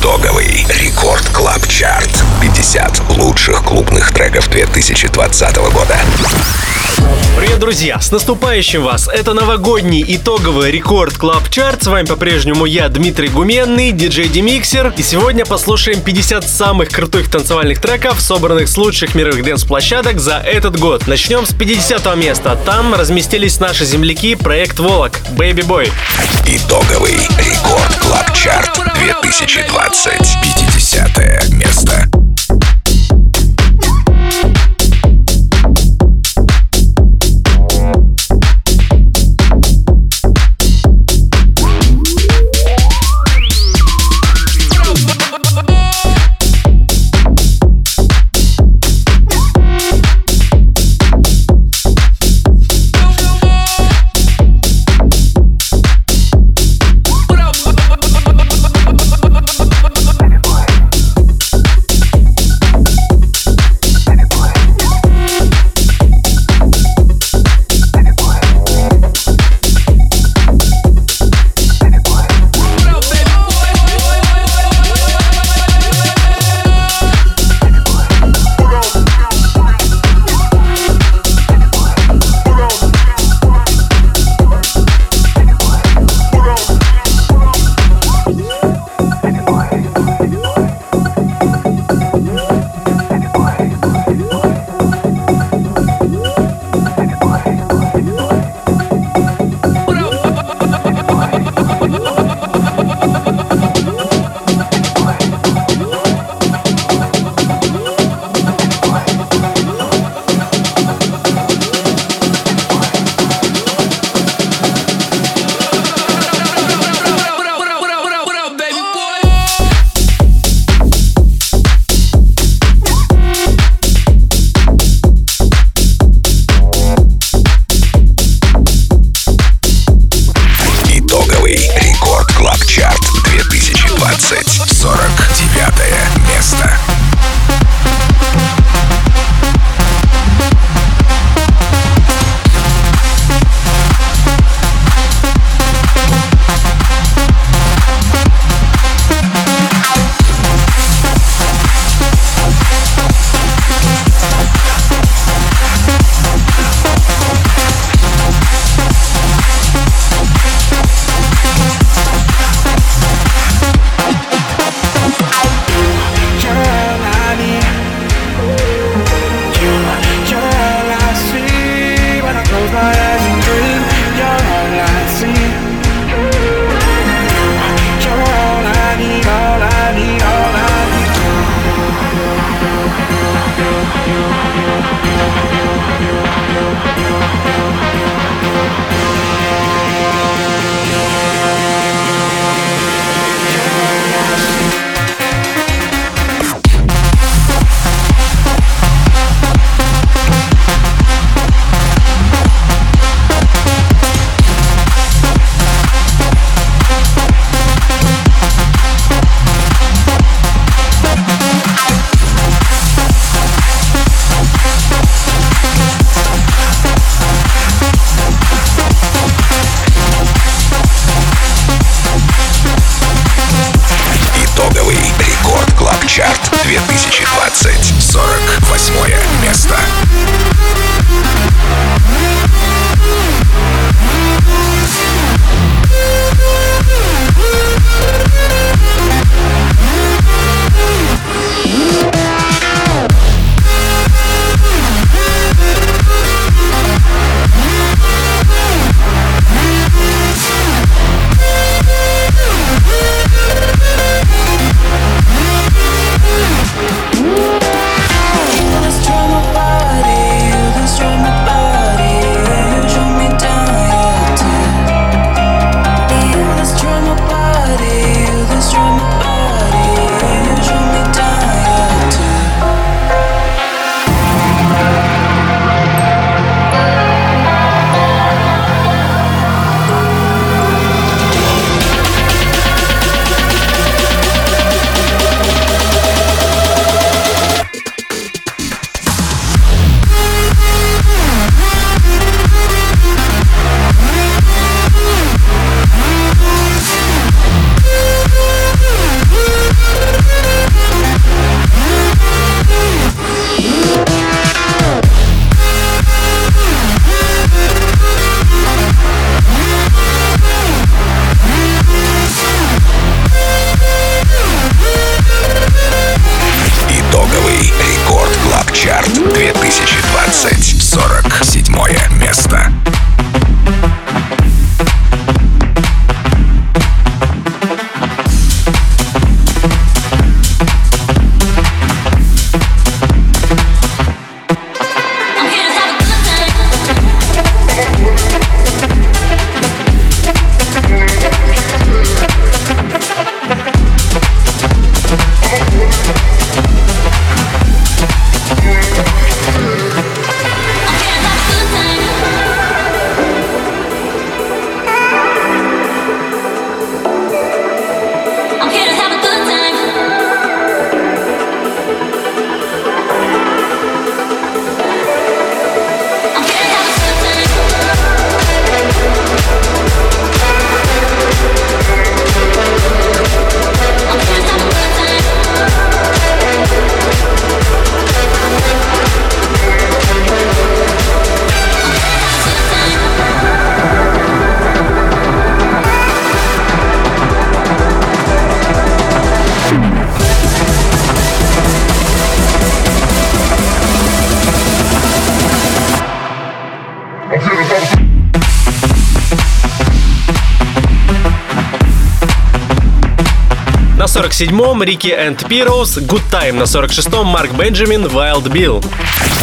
Итоговый Record Club Chart. 50 лучших клубных треков 2020 года. Привет, друзья! С наступающим вас! Это новогодний итоговый Record Club Chart. С вами по-прежнему я, Дмитрий Гуменный, диджей DimixeR. И сегодня послушаем 50 самых крутых танцевальных треков, собранных с лучших мировых дэнс-площадок за этот год. Начнем с 50 места. Там разместились наши земляки проект Volac, Baby Boy. Итоговый рекорд Клаб Чарт 2020. 50 место. 47-м Riggi and Piros, Good Time. На 46-м Marc Benjamin, Wild Bill.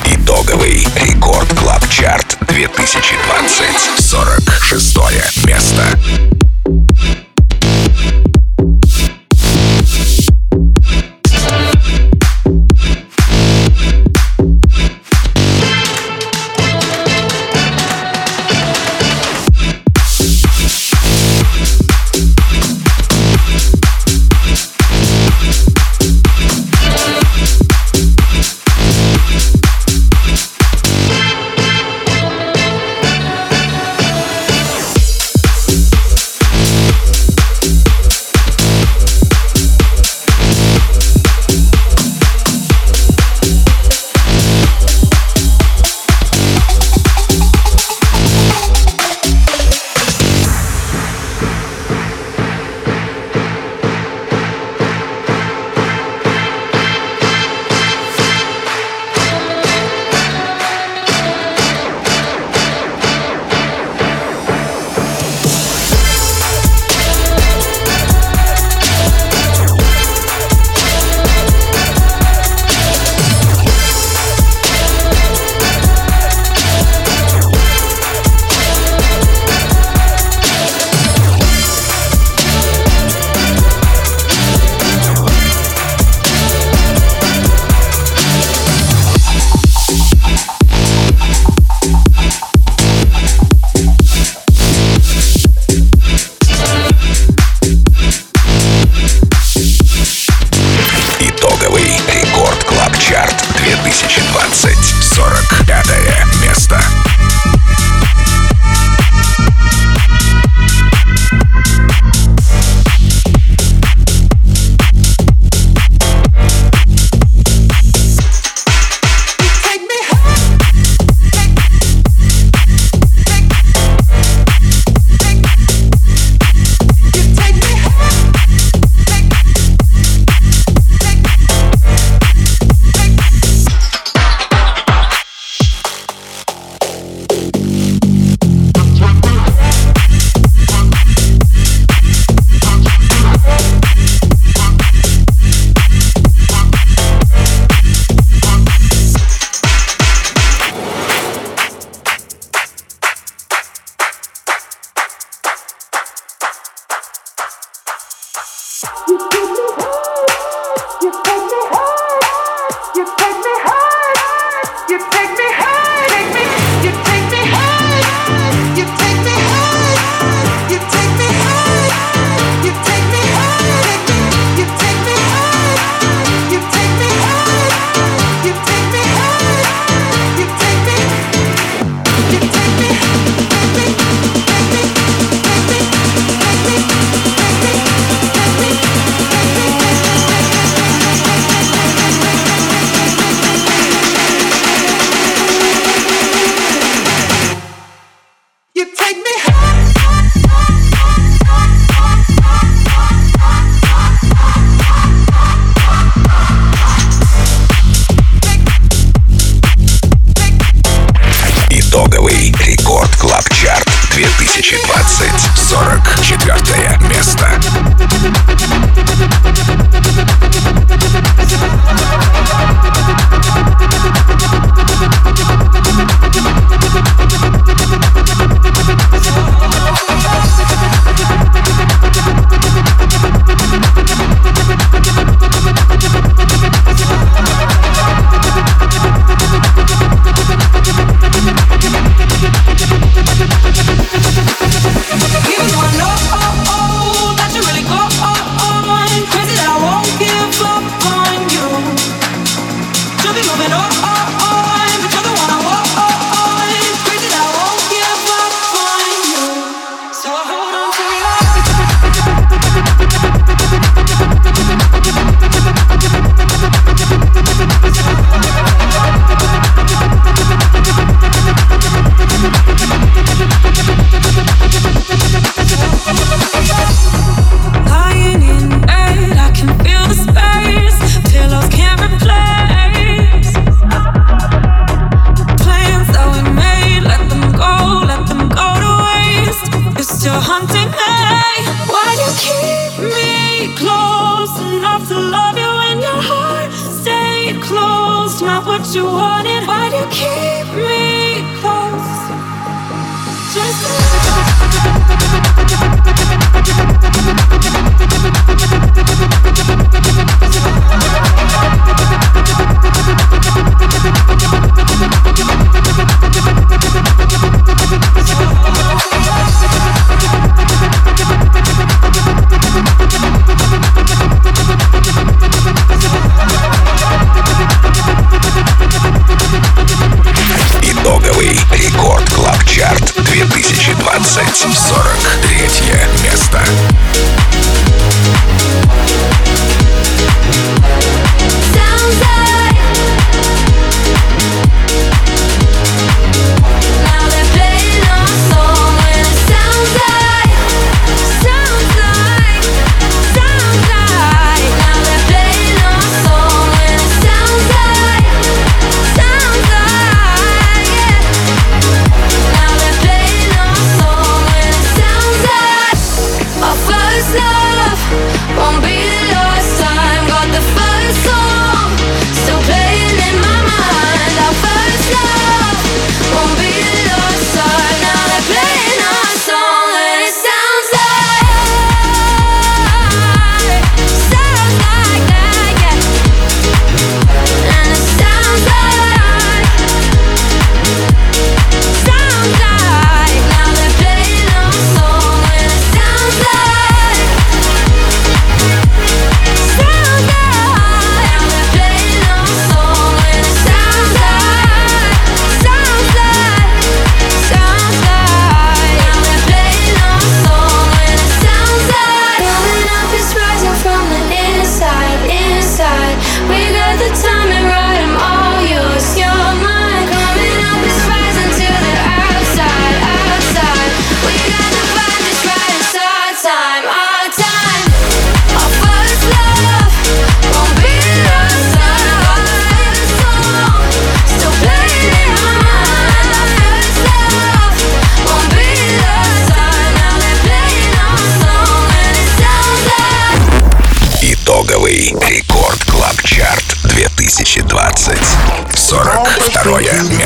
Итоговый Record Club Chart 2020. 46 место.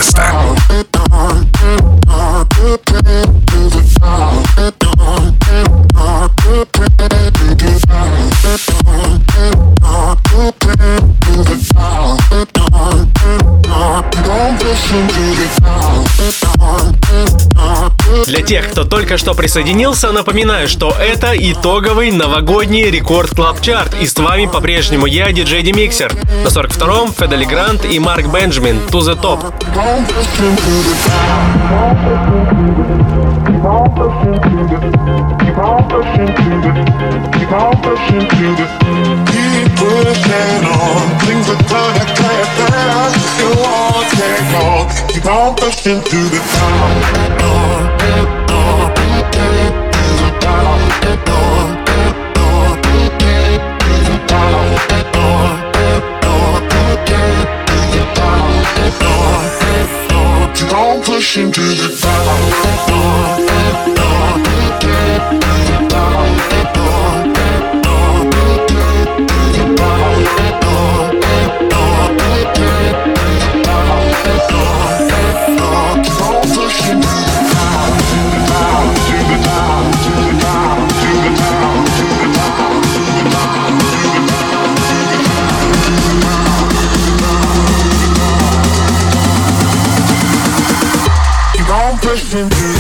место. тех, кто только что присоединился, напоминаю, что это итоговый новогодний Record Club Chart. И с вами по-прежнему я, диджей DimixeR. На 42-м Федели Грант и Марк Бенджамин. To the top. Keep on pushing through the Keep pushing on Don't push into the top. Thank you.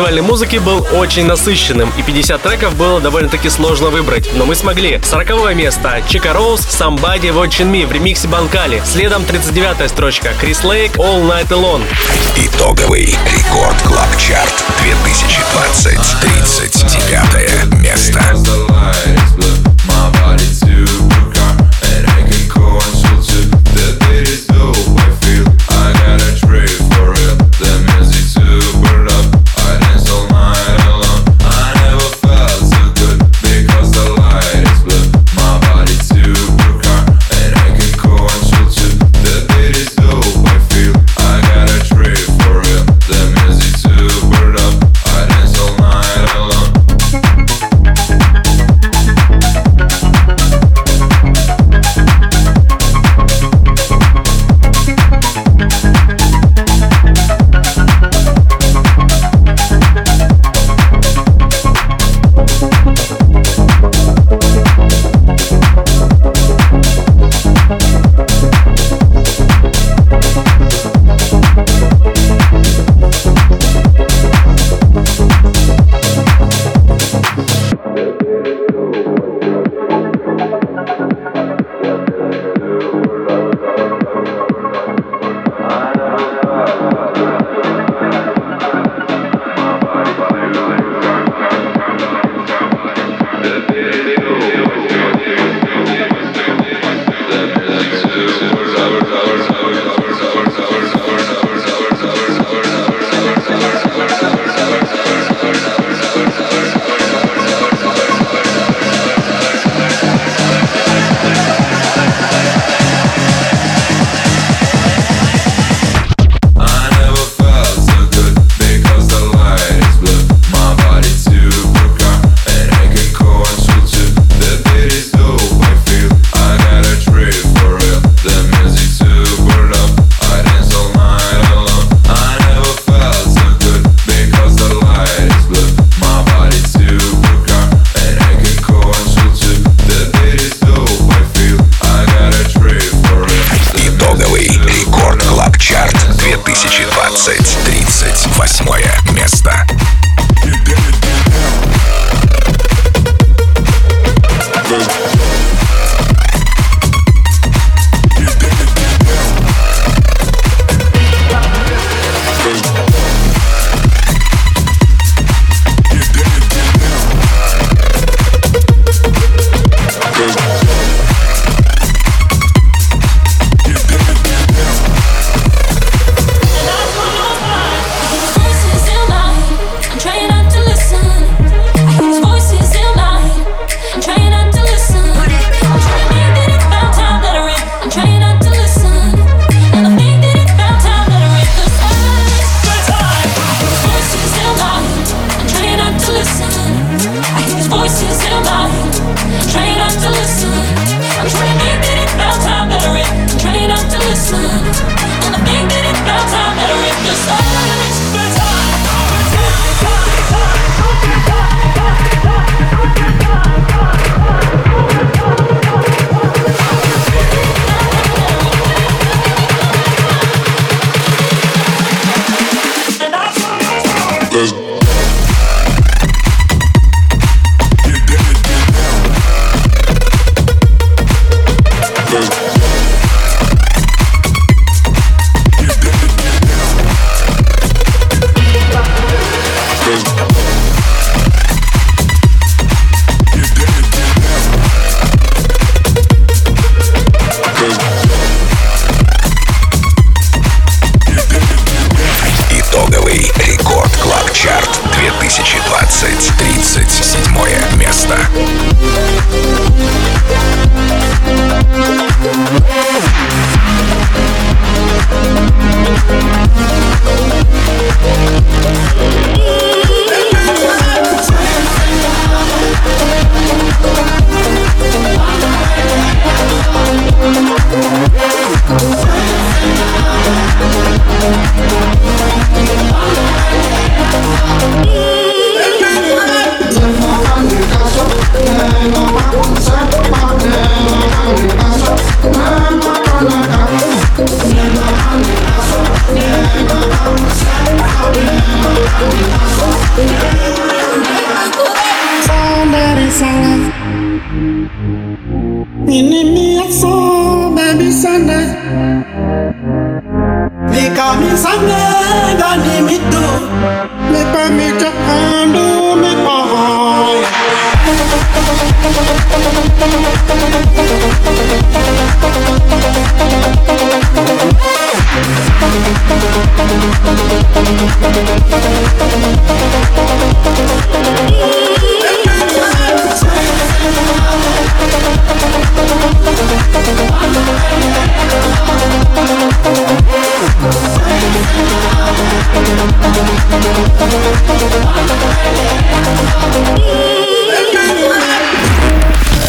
танцевальной музыки был очень насыщенным, и 50 треков было довольно-таки сложно выбрать, но мы смогли. 40 место Chico Rose, Somebody Watching Me в ремиксе Банкали. Следом 39 строчка Chris Lake, All Night Alone. Итоговый рекорд Club Chart 2020, 39 место. My body too.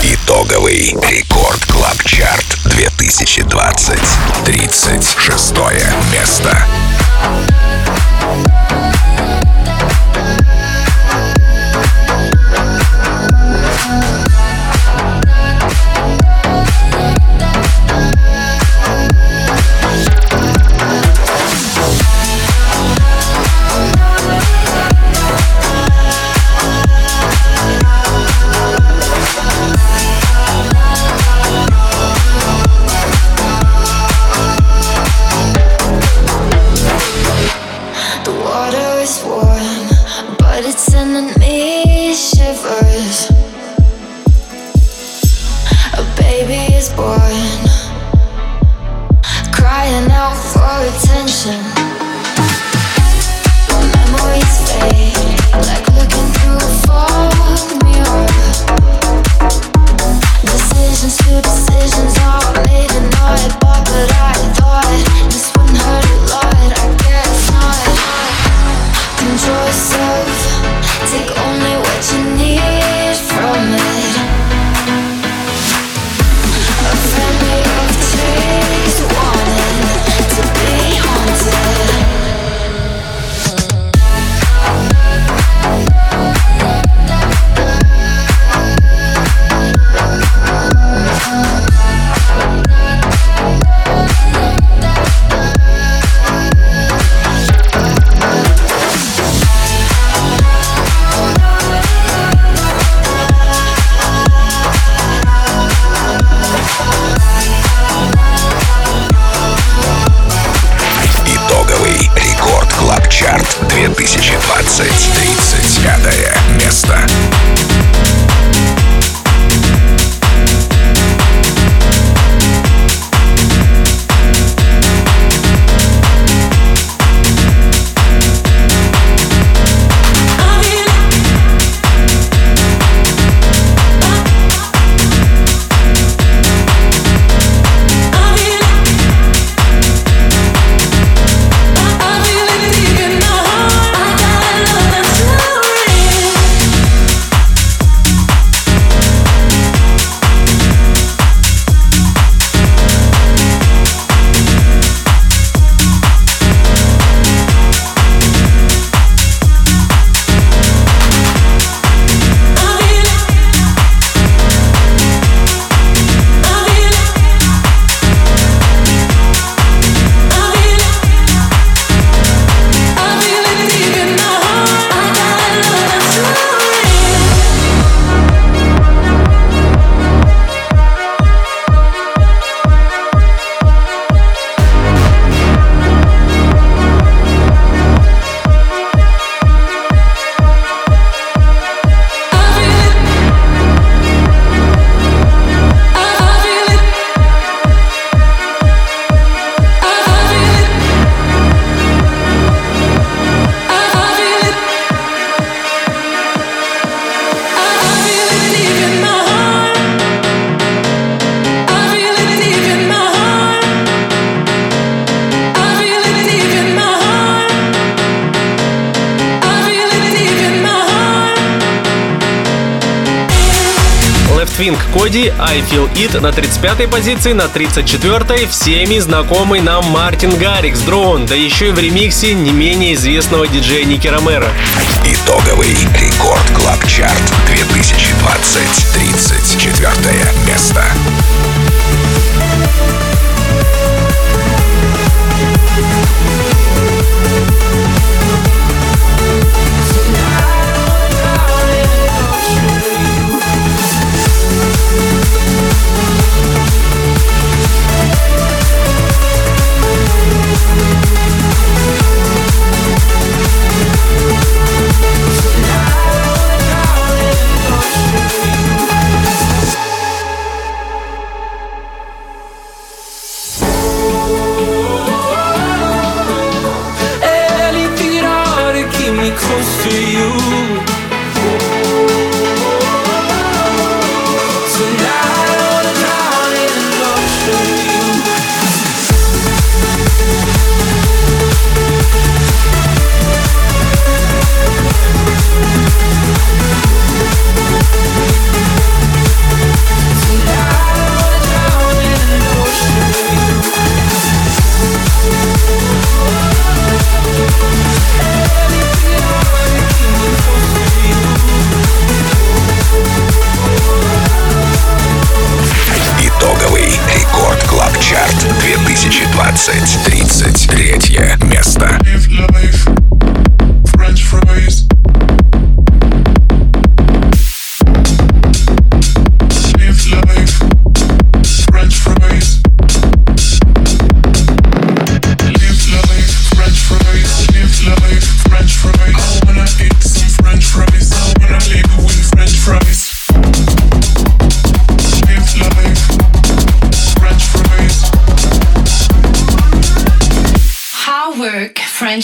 Итоговый рекорд Клаб Чарт 2020. 36 место. I Feel It на 35-й позиции, на 34-й всеми знакомый нам Martin Garrix Drown, да еще и в ремиксе не менее известного диджея Ники Ромеро. Итоговый Record Club Chart 2020. 34 место.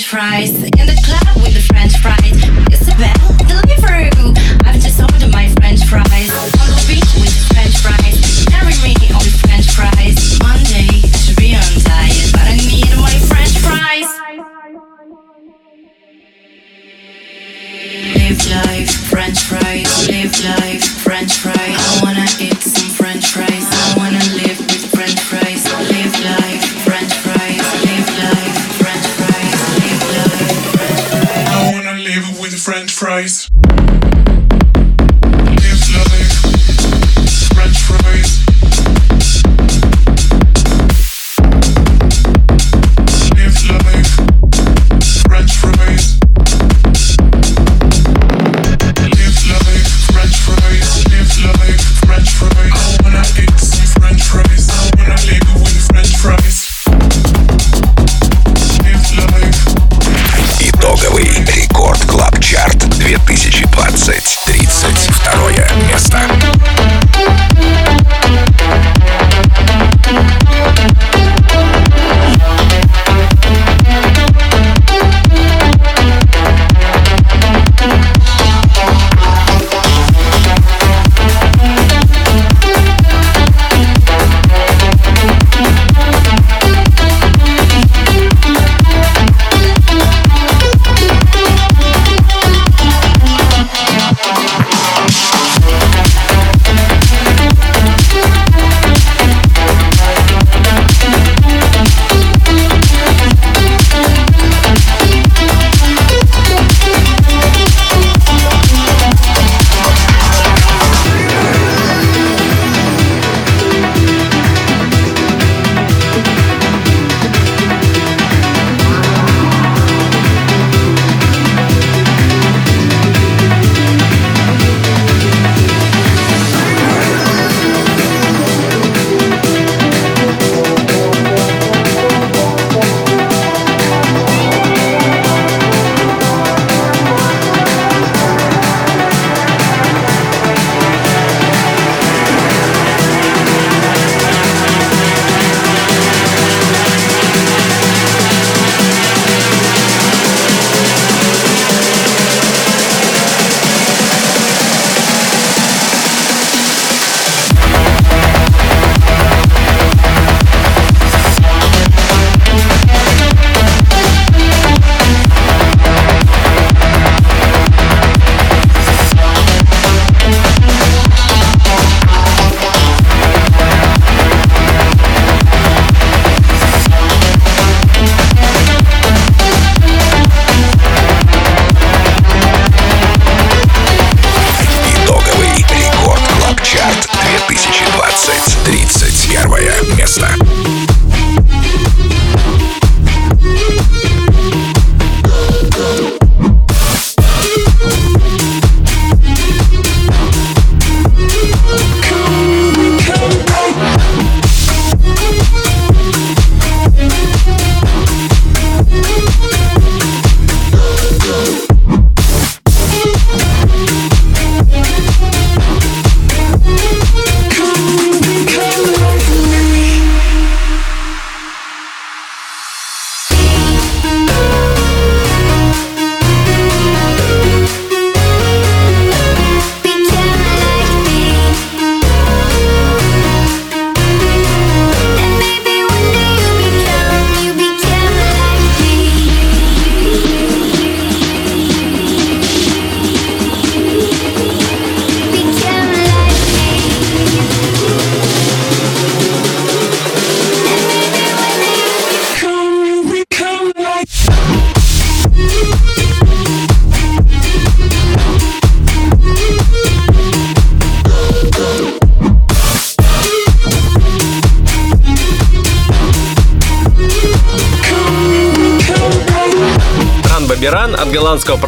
Price.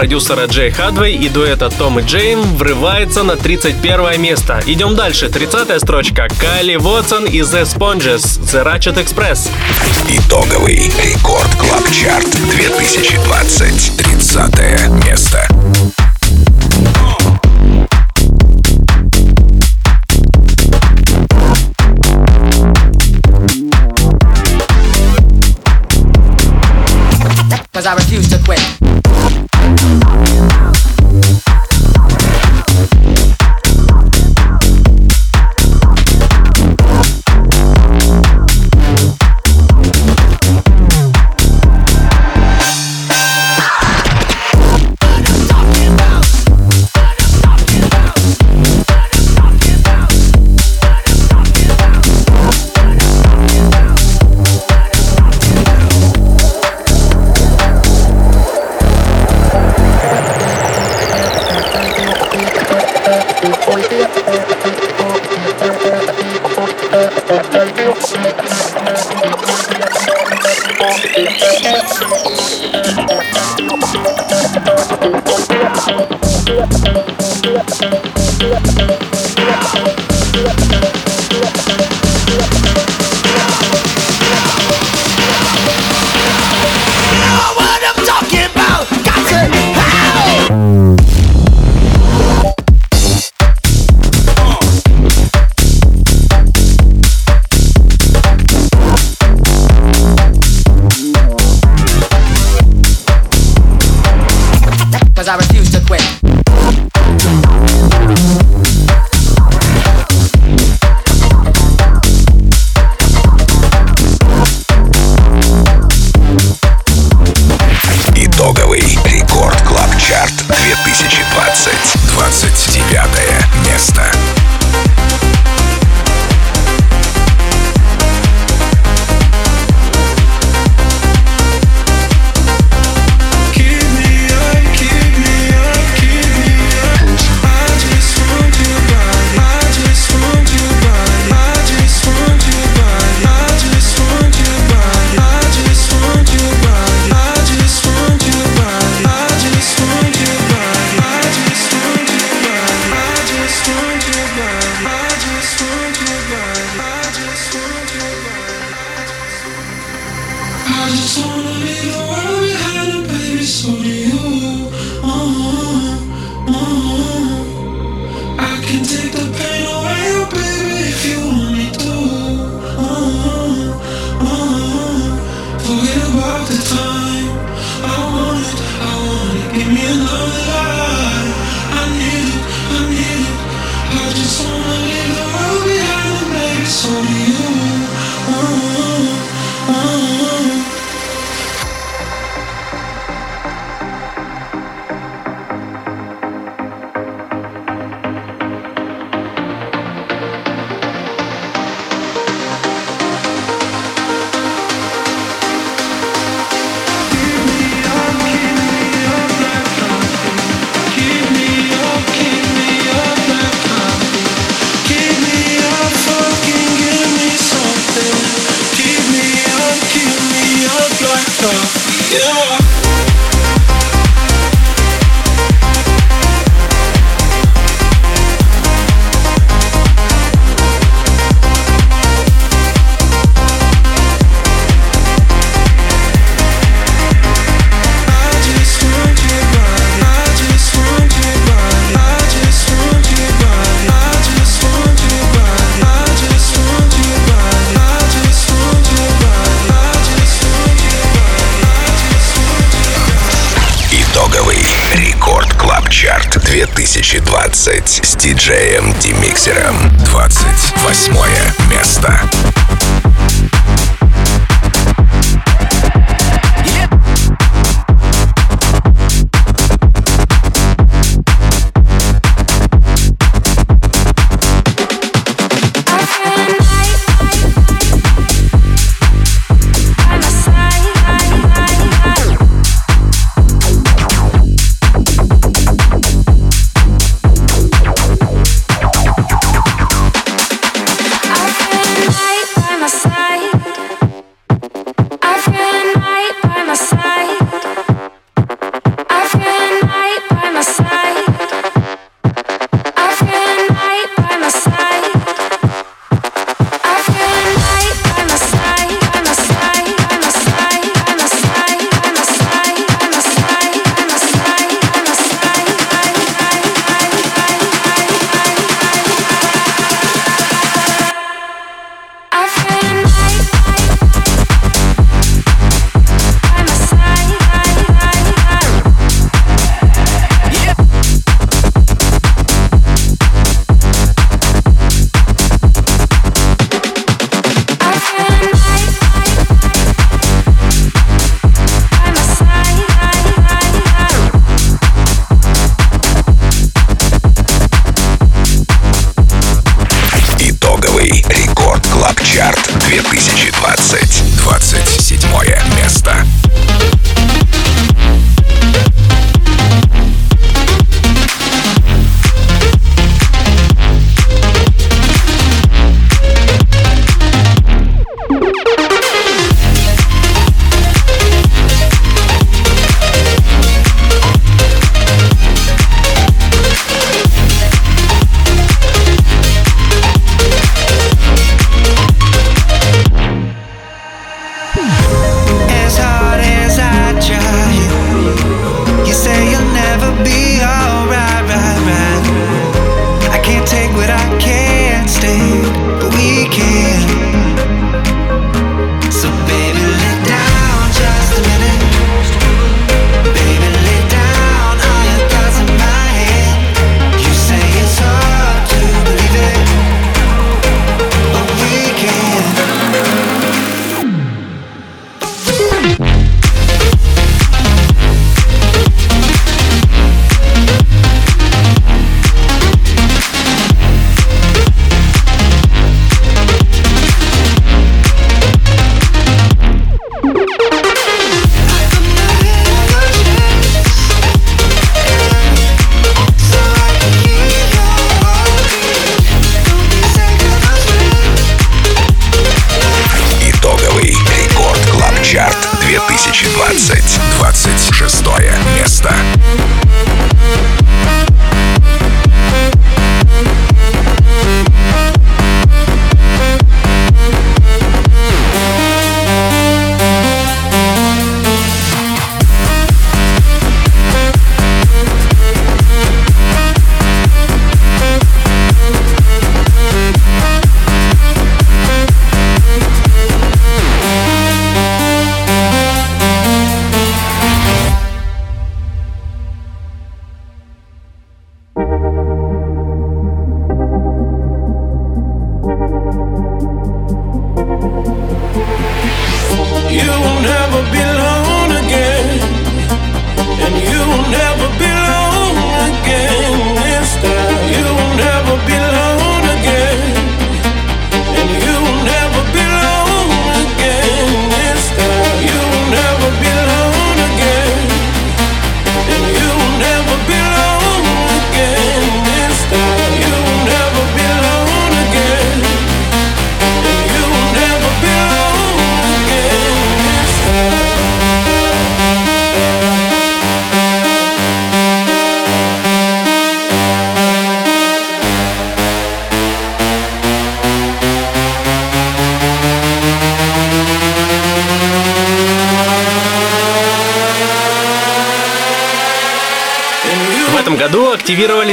продюсера Jay Hardway и дуэта Tom и Jame врывается на 31 место. Идем дальше. 30 строчка. Kyle Watson и The Sponges The Ratchet Express. Итоговый Record Club Chart 2020. 30 место. диджеем Демиксером.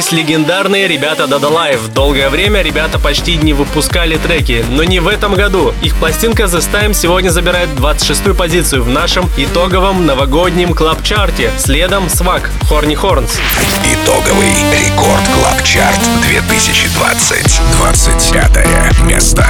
появились легендарные ребята Dada Life. Долгое время ребята почти не выпускали треки, но не в этом году. Их пластинка The Time сегодня забирает 26-ю позицию в нашем итоговом новогоднем клаб-чарте. Следом Свак, Хорни Хорнс. Итоговый рекорд клаб-чарт 2020. 25 место.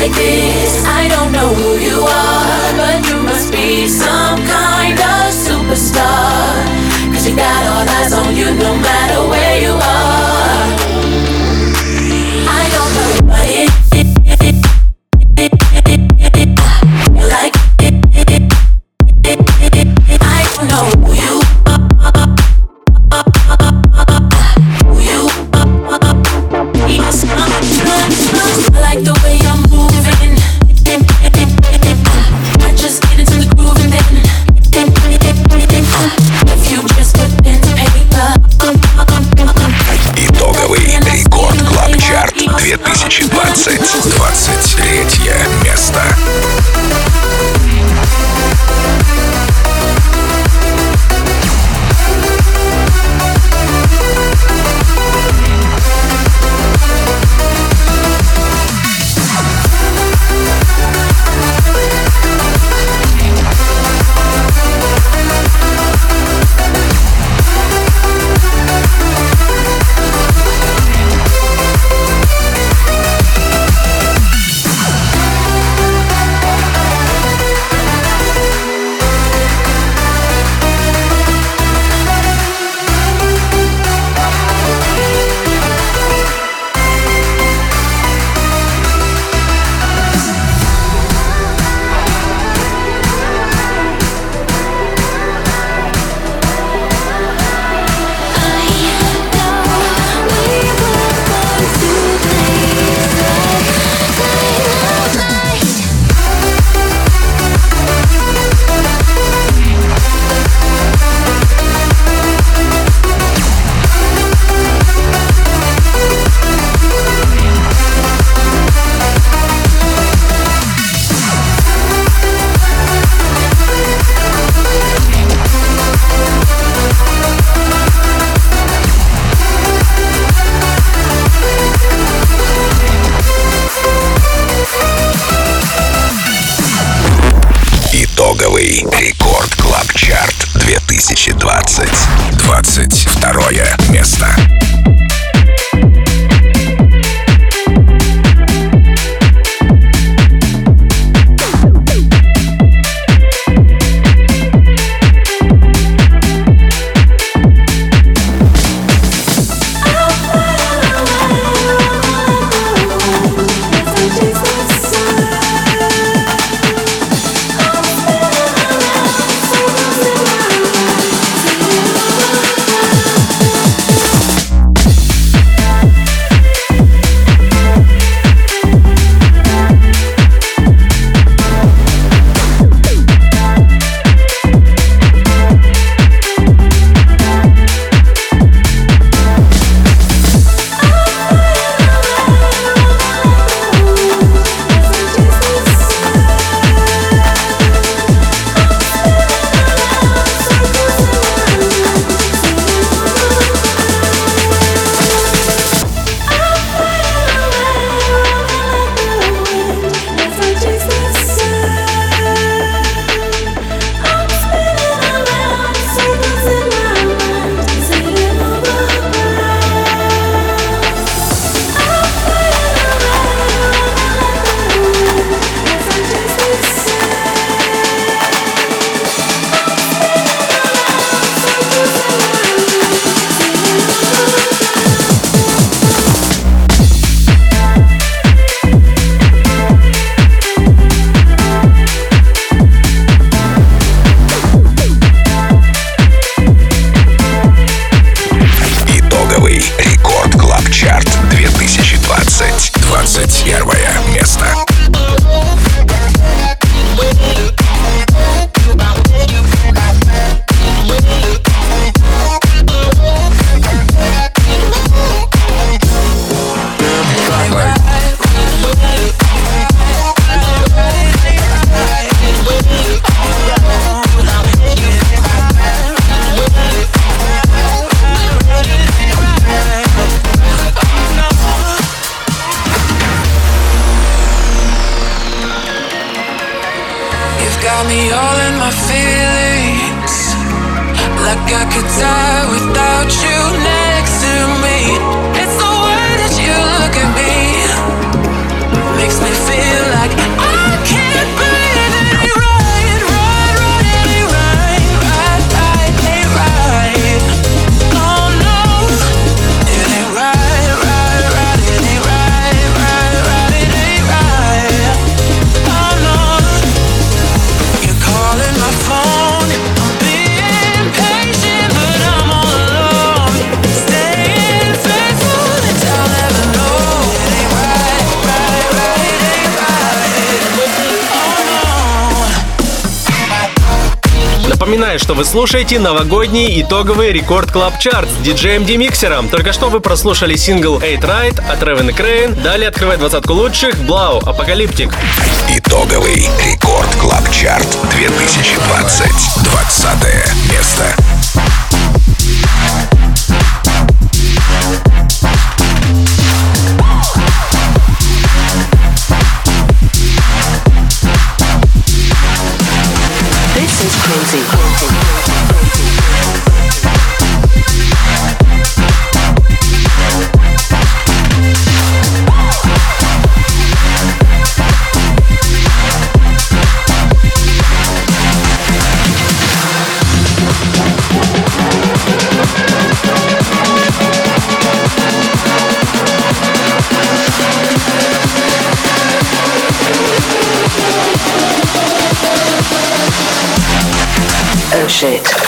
like this. I don't know who you are, but you must be some kind of superstar. Cause you got all eyes on you no matter where you are. Напоминаю, что вы слушаете новогодний итоговый Record Club Chart с диджеем DimixeR ом. Только что вы прослушали сингл Ain't Right от Raven Kreyn. Далее открывает двадцатку лучших Blau Apocalyptic. Итоговый Record Club Chart 2020. 20 место. shit.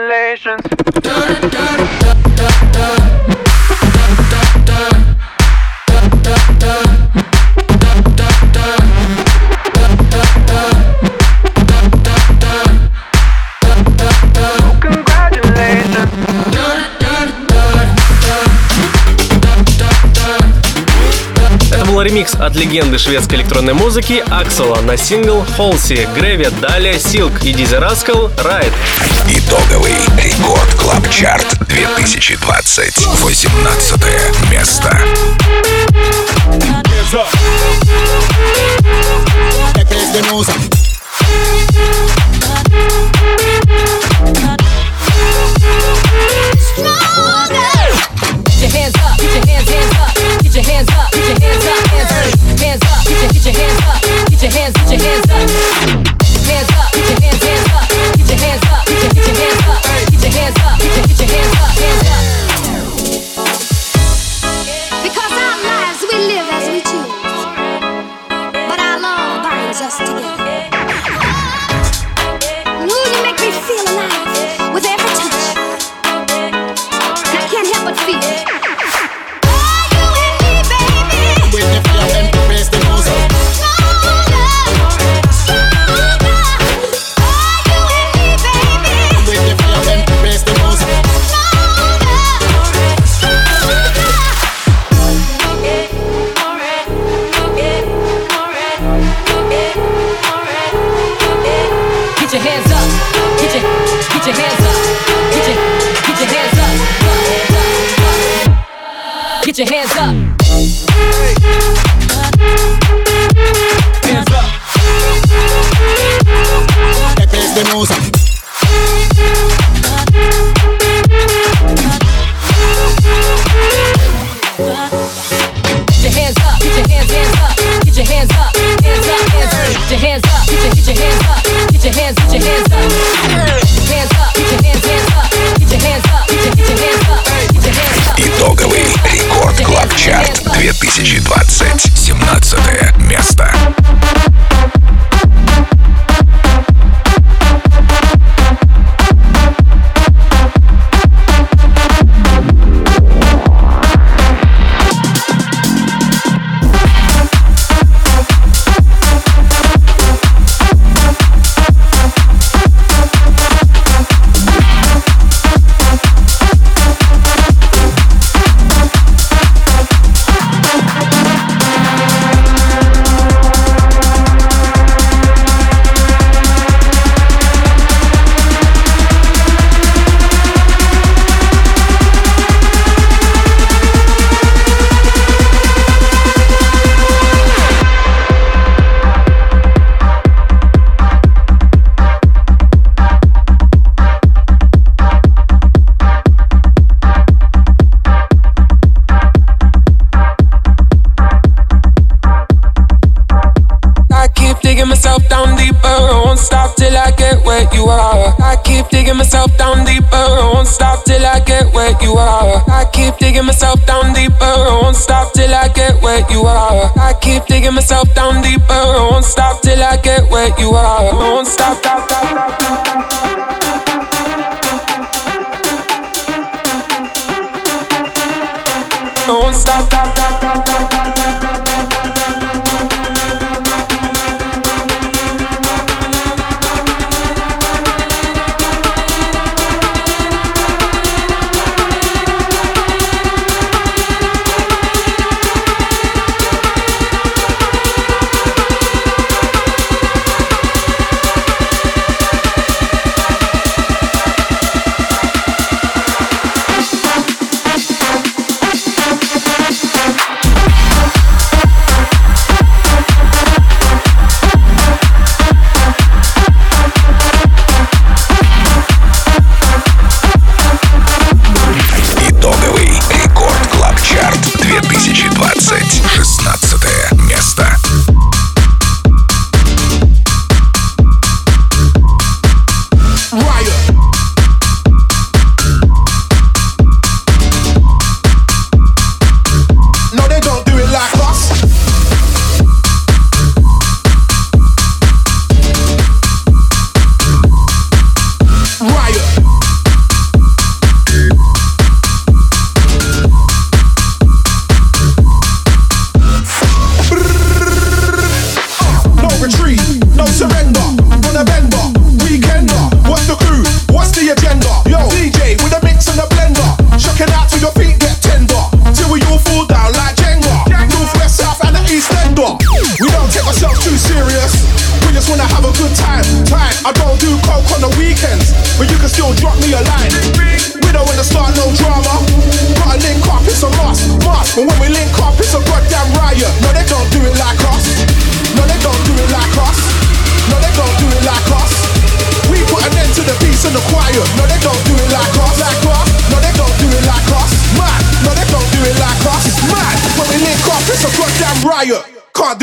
congratulations. прозвучал ремикс от легенды шведской электронной музыки Аксела на сингл Холси, Греви, далее Силк и Дизи Раскал Райд. Итоговый рекорд Клаб Чарт 2020. 18 место. Get your hands up, get your hands up, get your hands up. your hands up, get your hands, get your hands up. Hands up, get your hands your hands up. Hands up. Hands up. Чарт 2020. 17 место.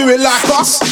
It like us.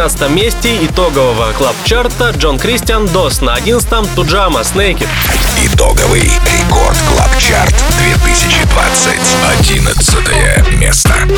12 месте итогового Club Chart а John Christian Дос. На 11-м Tujamo Снейкет. Итоговый Record Club Chart 2020. 11 место.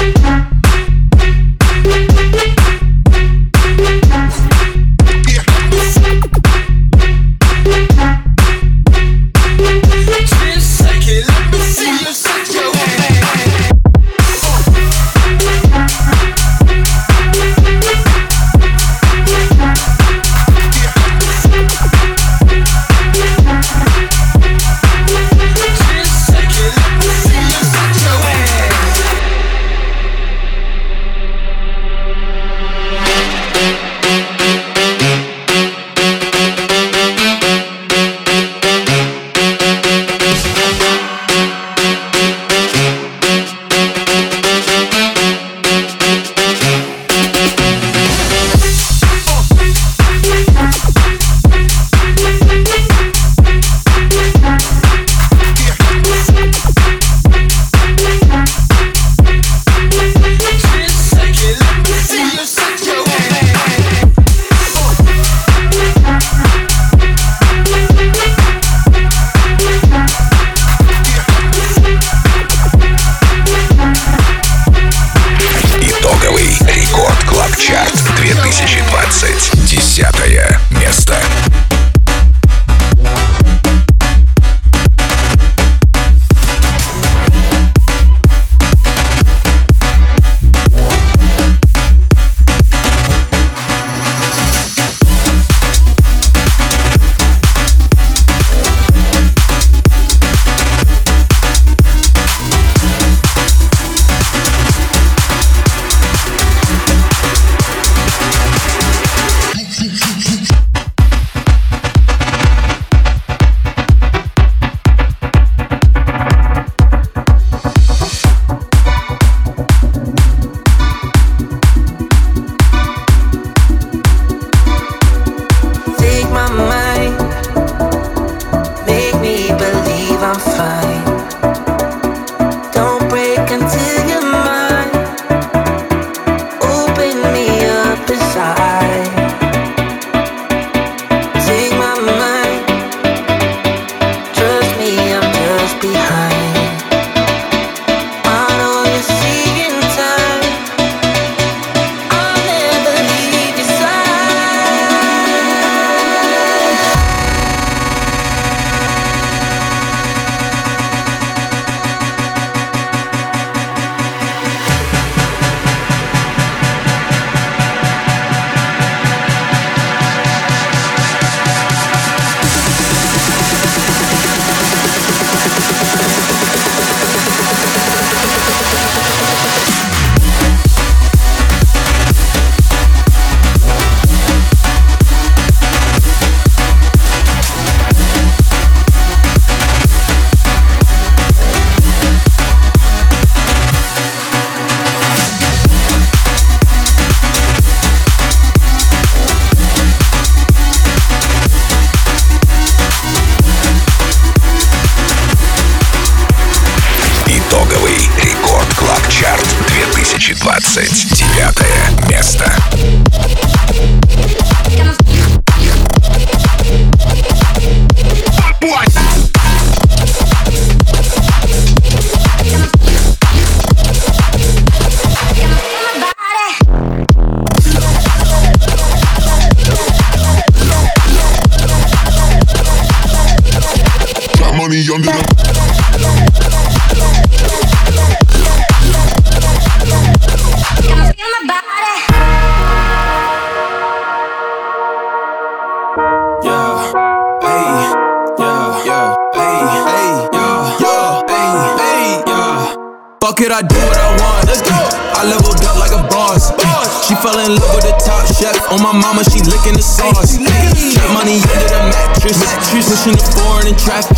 Trust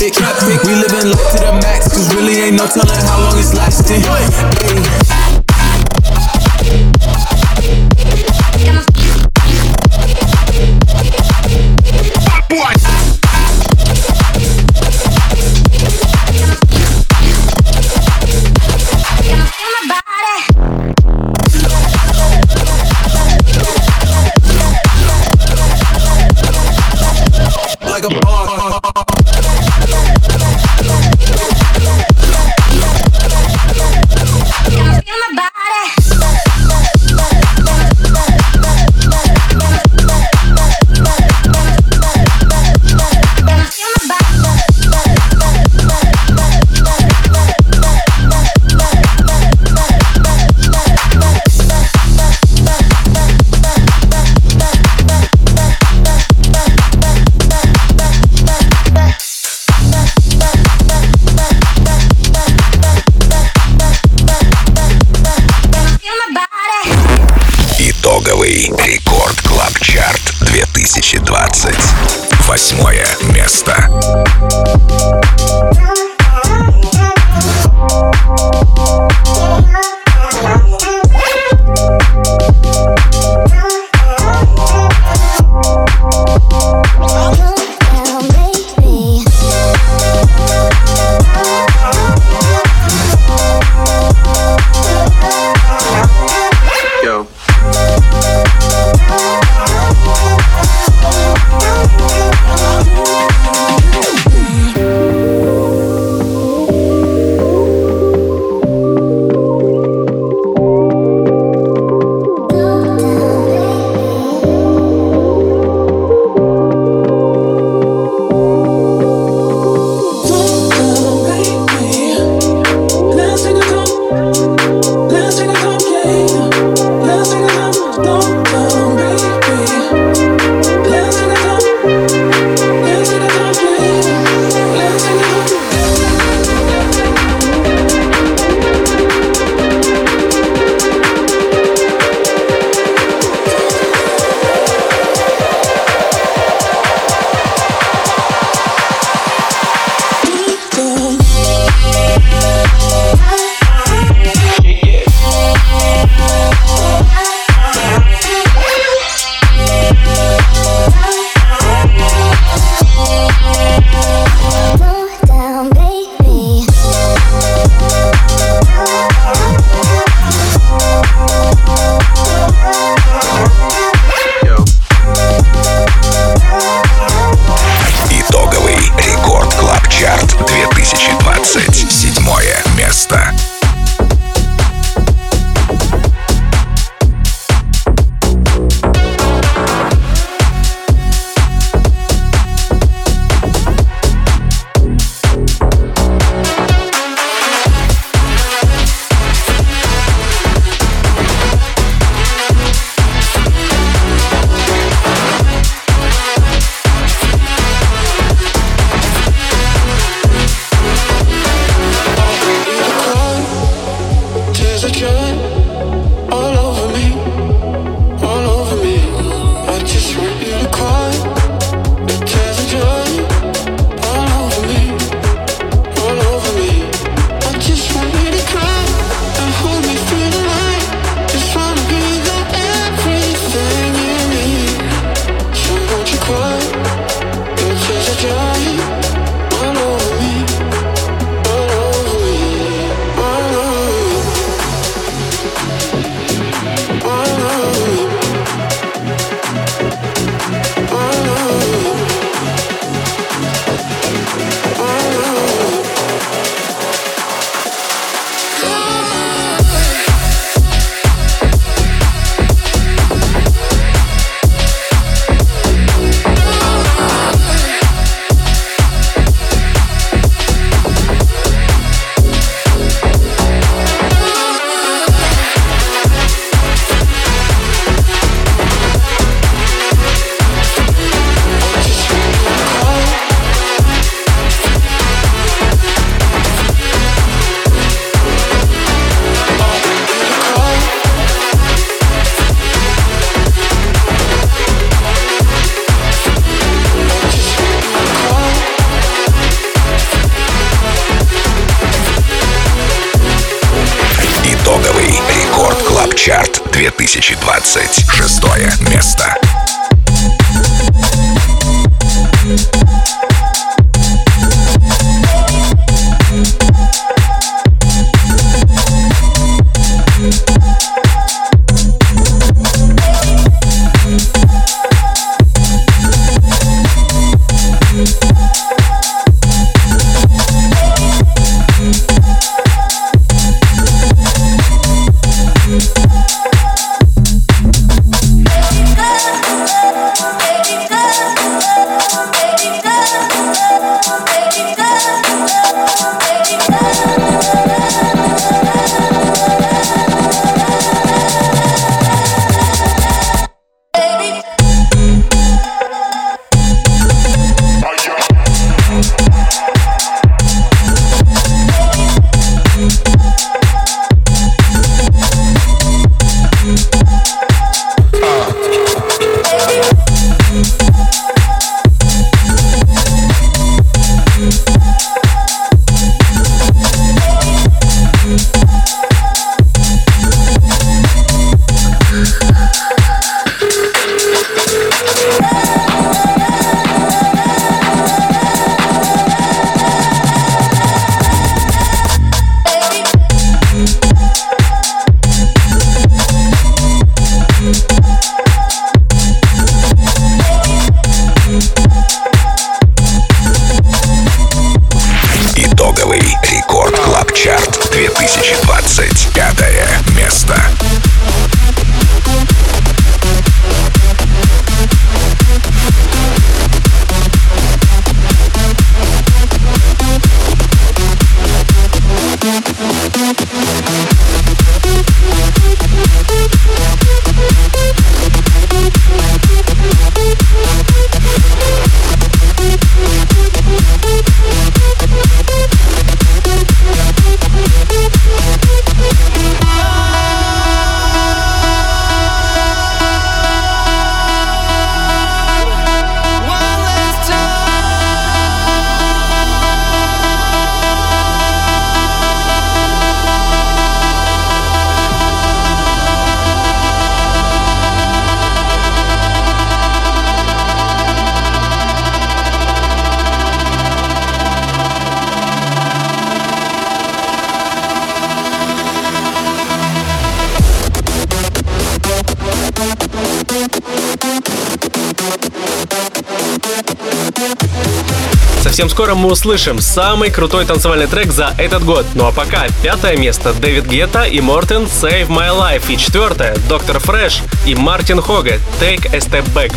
Совсем скоро мы услышим самый крутой танцевальный трек за этот год. Ну а пока пятое место David Guetta и Morten Save My Life. И четвертое Dr. Fresch и Мартин Хога Take a Step Back.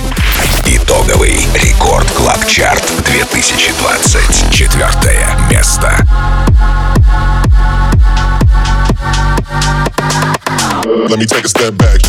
Итоговый Record Club Chart 2020. Четвертое место. Let me take a step back.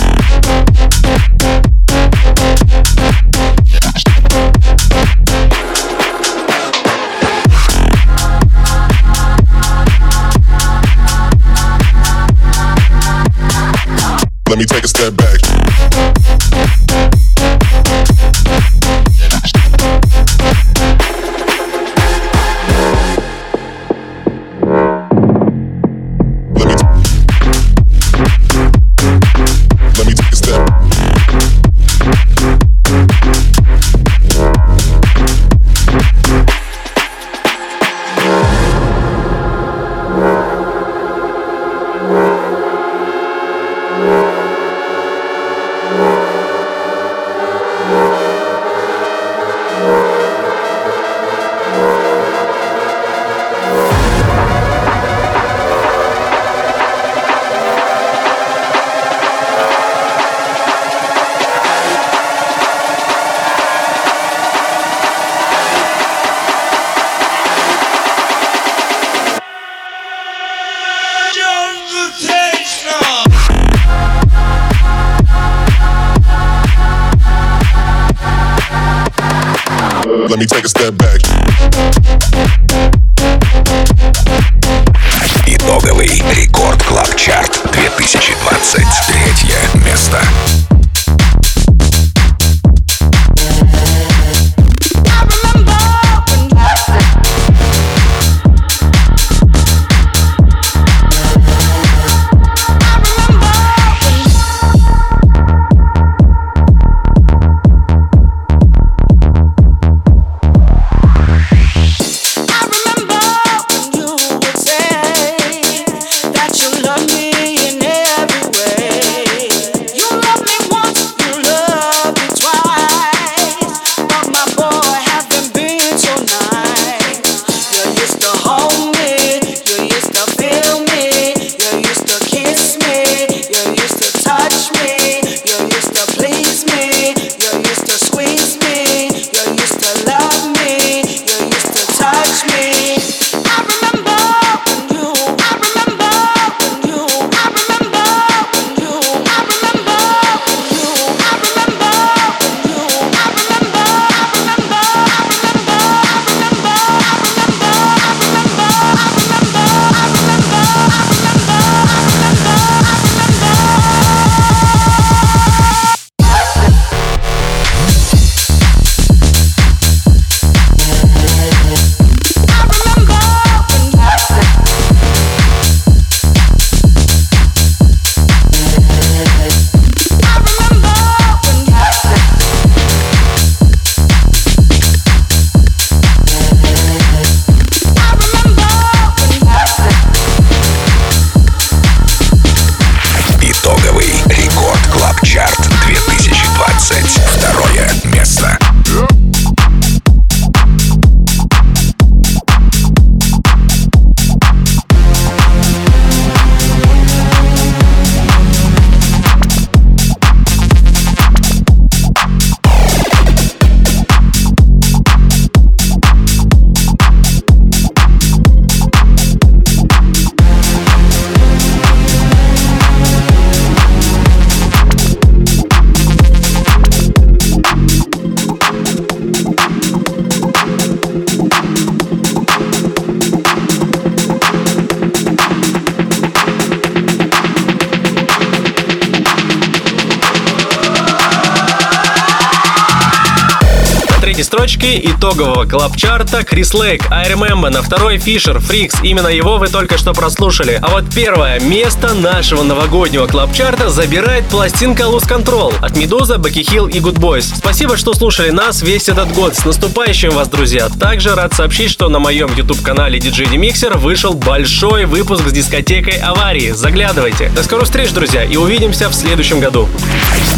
итогового клабчарта Крис Лейк, I Remember, на второй Фишер, Фрикс. Именно его вы только что прослушали. А вот первое место нашего новогоднего клабчарта забирает пластинка Lose Control от Медуза, Баки Хилл и Good Boys. Спасибо, что слушали нас весь этот год. С наступающим вас, друзья! Также рад сообщить, что на моем YouTube-канале DJ Demixer вышел большой выпуск с дискотекой аварии. Заглядывайте. До скорых встреч, друзья, и увидимся в следующем году.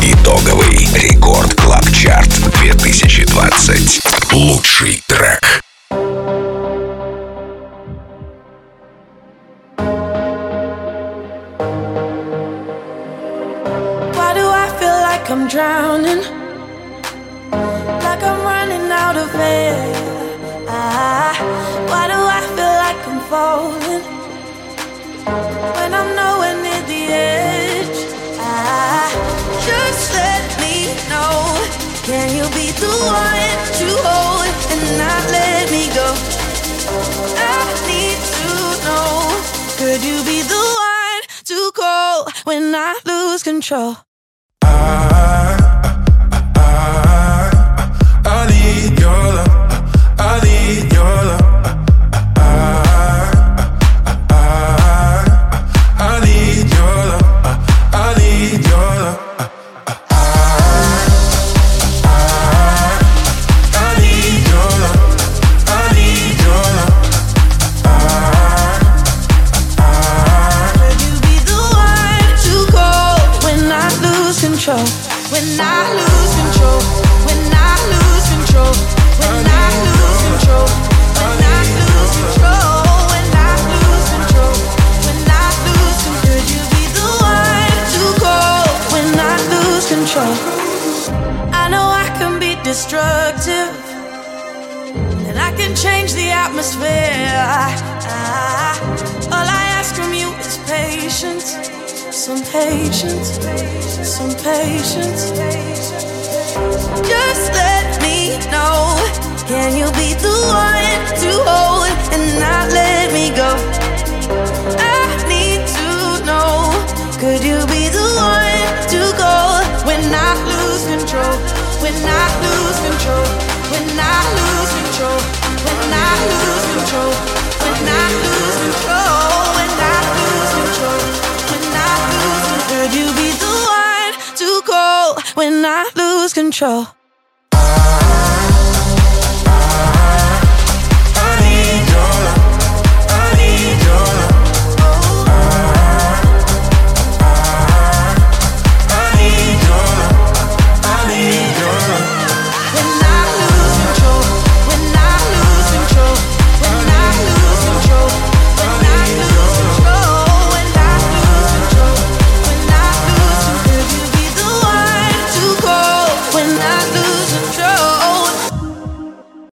Итоговый рекорд Клабчарта